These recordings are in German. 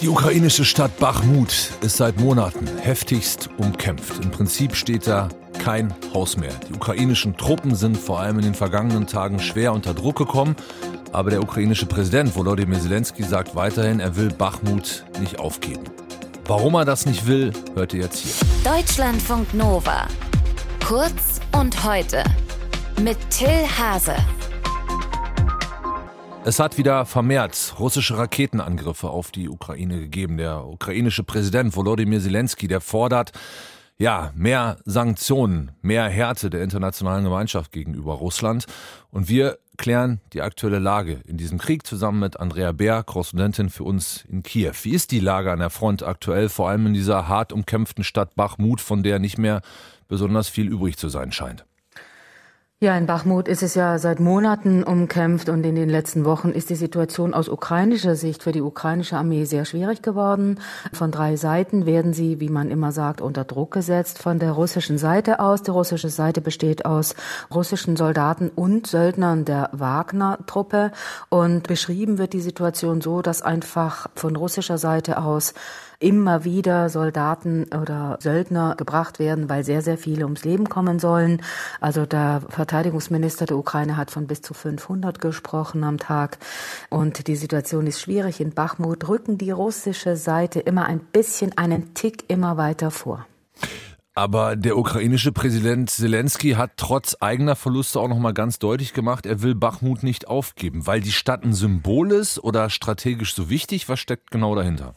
Die ukrainische Stadt Bachmut ist seit Monaten heftigst umkämpft. Im Prinzip steht da kein Haus mehr. Die ukrainischen Truppen sind vor allem in den vergangenen Tagen schwer unter Druck gekommen. Aber der ukrainische Präsident Volodymyr Zelensky sagt weiterhin, er will Bachmut nicht aufgeben. Warum er das nicht will, hört ihr jetzt hier. Deutschlandfunk Nova. Kurz und heute. Mit Till Hase. Es hat wieder vermehrt russische Raketenangriffe auf die Ukraine gegeben. Der ukrainische Präsident Volodymyr Zelensky, der fordert, ja, mehr Sanktionen, mehr Härte der internationalen Gemeinschaft gegenüber Russland. Und wir klären die aktuelle Lage in diesem Krieg zusammen mit Andrea Bär, Korrespondentin für uns in Kiew. Wie ist die Lage an der Front aktuell, vor allem in dieser hart umkämpften Stadt Bachmut, von der nicht mehr besonders viel übrig zu sein scheint? Ja, in Bachmut ist es ja seit Monaten umkämpft und in den letzten Wochen ist die Situation aus ukrainischer Sicht für die ukrainische Armee sehr schwierig geworden. Von drei Seiten werden sie, wie man immer sagt, unter Druck gesetzt. Von der russischen Seite aus. Die russische Seite besteht aus russischen Soldaten und Söldnern der Wagner-Truppe. Und beschrieben wird die Situation so, dass einfach von russischer Seite aus immer wieder Soldaten oder Söldner gebracht werden, weil sehr, sehr viele ums Leben kommen sollen. Also der Verteidigungsminister der Ukraine hat von bis zu 500 gesprochen am Tag. Und die Situation ist schwierig. In Bachmut rücken die russische Seite immer ein bisschen einen Tick immer weiter vor. Aber der ukrainische Präsident Zelensky hat trotz eigener Verluste auch noch mal ganz deutlich gemacht, er will Bachmut nicht aufgeben, weil die Stadt ein Symbol ist oder strategisch so wichtig. Was steckt genau dahinter?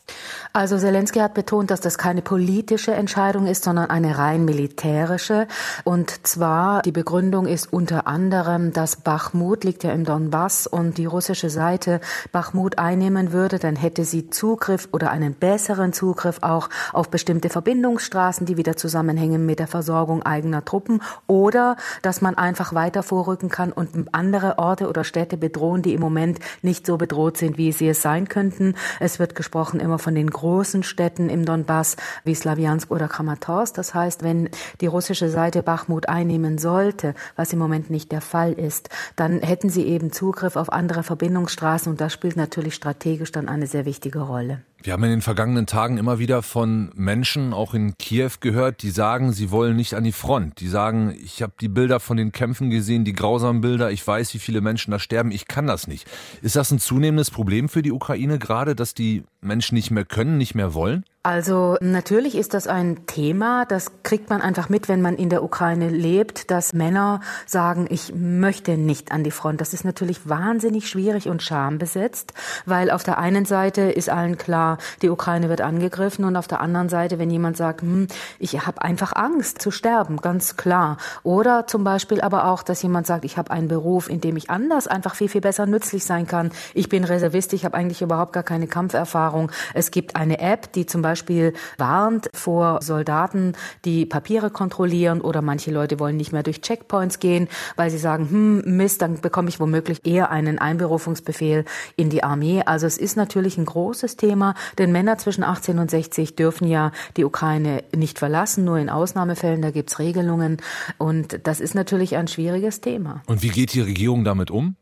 Also Zelensky hat betont, dass das keine politische Entscheidung ist, sondern eine rein militärische. Und zwar die Begründung ist unter anderem, dass Bachmut liegt ja im Donbass und die russische Seite Bachmut einnehmen würde, dann hätte sie Zugriff oder einen besseren Zugriff auch auf bestimmte Verbindungsstraßen, die wieder zusammen zusammenhängen mit der Versorgung eigener Truppen oder dass man einfach weiter vorrücken kann und andere Orte oder Städte bedrohen, die im Moment nicht so bedroht sind, wie sie es sein könnten. Es wird gesprochen immer von den großen Städten im Donbass wie Slawiansk oder Kramatorsk. Das heißt, wenn die russische Seite Bachmut einnehmen sollte, was im Moment nicht der Fall ist, dann hätten sie eben Zugriff auf andere Verbindungsstraßen und das spielt natürlich strategisch dann eine sehr wichtige Rolle. Wir haben in den vergangenen Tagen immer wieder von Menschen, auch in Kiew, gehört, die sagen, sie wollen nicht an die Front. Die sagen, ich habe die Bilder von den Kämpfen gesehen, die grausamen Bilder, ich weiß, wie viele Menschen da sterben, ich kann das nicht. Ist das ein zunehmendes Problem für die Ukraine gerade, dass die Menschen nicht mehr können, nicht mehr wollen? Also natürlich ist das ein Thema, das kriegt man einfach mit, wenn man in der Ukraine lebt, dass Männer sagen, ich möchte nicht an die Front. Das ist natürlich wahnsinnig schwierig und schambesetzt, weil auf der einen Seite ist allen klar, die Ukraine wird angegriffen und auf der anderen Seite, wenn jemand sagt, hm, ich habe einfach Angst zu sterben, ganz klar. Oder zum Beispiel aber auch, dass jemand sagt, ich habe einen Beruf, in dem ich anders einfach viel, viel besser nützlich sein kann. Ich bin Reservist, ich habe eigentlich überhaupt gar keine Kampferfahrung. Es gibt eine App, die zum Beispiel warnt vor Soldaten, die Papiere kontrollieren oder manche Leute wollen nicht mehr durch Checkpoints gehen, weil sie sagen, hm, Mist, dann bekomme ich womöglich eher einen Einberufungsbefehl in die Armee. Also es ist natürlich ein großes Thema, denn Männer zwischen 18 und 60 dürfen ja die Ukraine nicht verlassen, nur in Ausnahmefällen, da gibt's Regelungen und das ist natürlich ein schwieriges Thema. Und wie geht die Regierung damit um?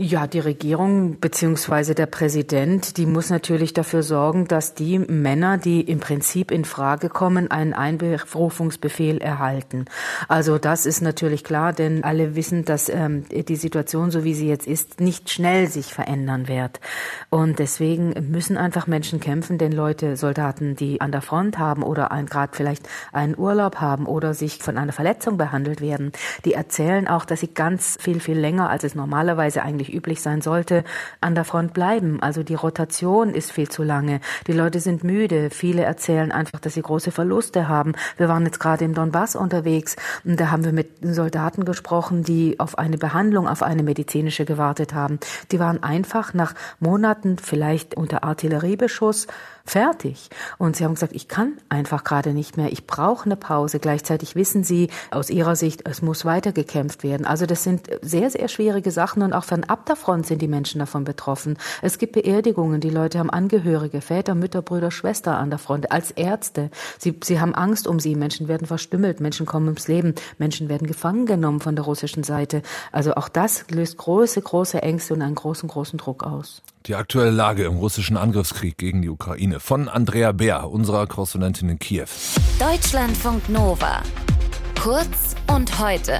Ja, die Regierung beziehungsweise der Präsident, die muss natürlich dafür sorgen, dass die Männer, die im Prinzip in Frage kommen, einen Einberufungsbefehl erhalten. Also das ist natürlich klar, denn alle wissen, dass ähm, die Situation, so wie sie jetzt ist, nicht schnell sich verändern wird. Und deswegen müssen einfach Menschen kämpfen, denn Leute, Soldaten, die an der Front haben oder gerade vielleicht einen Urlaub haben oder sich von einer Verletzung behandelt werden, die erzählen auch, dass sie ganz viel, viel länger, als es normalerweise eigentlich eigentlich üblich sein sollte, an der Front bleiben. Also die Rotation ist viel zu lange. Die Leute sind müde. Viele erzählen einfach, dass sie große Verluste haben. Wir waren jetzt gerade im Donbass unterwegs und da haben wir mit Soldaten gesprochen, die auf eine Behandlung, auf eine medizinische gewartet haben. Die waren einfach nach Monaten vielleicht unter Artilleriebeschuss fertig. Und sie haben gesagt, ich kann einfach gerade nicht mehr, ich brauche eine Pause. Gleichzeitig wissen sie aus ihrer Sicht, es muss weitergekämpft werden. Also das sind sehr, sehr schwierige Sachen und auch für einen ab der Front sind die Menschen davon betroffen. Es gibt Beerdigungen, die Leute haben Angehörige, Väter, Mütter, Brüder, Schwester an der Front, als Ärzte. Sie, sie haben Angst um sie. Menschen werden verstümmelt, Menschen kommen ums Leben, Menschen werden gefangen genommen von der russischen Seite. Also auch das löst große, große Ängste und einen großen, großen Druck aus. Die aktuelle Lage im russischen Angriffskrieg gegen die Ukraine von Andrea Bär, unserer Korrespondentin in Kiew. Deutschlandfunk Nova. Kurz und heute.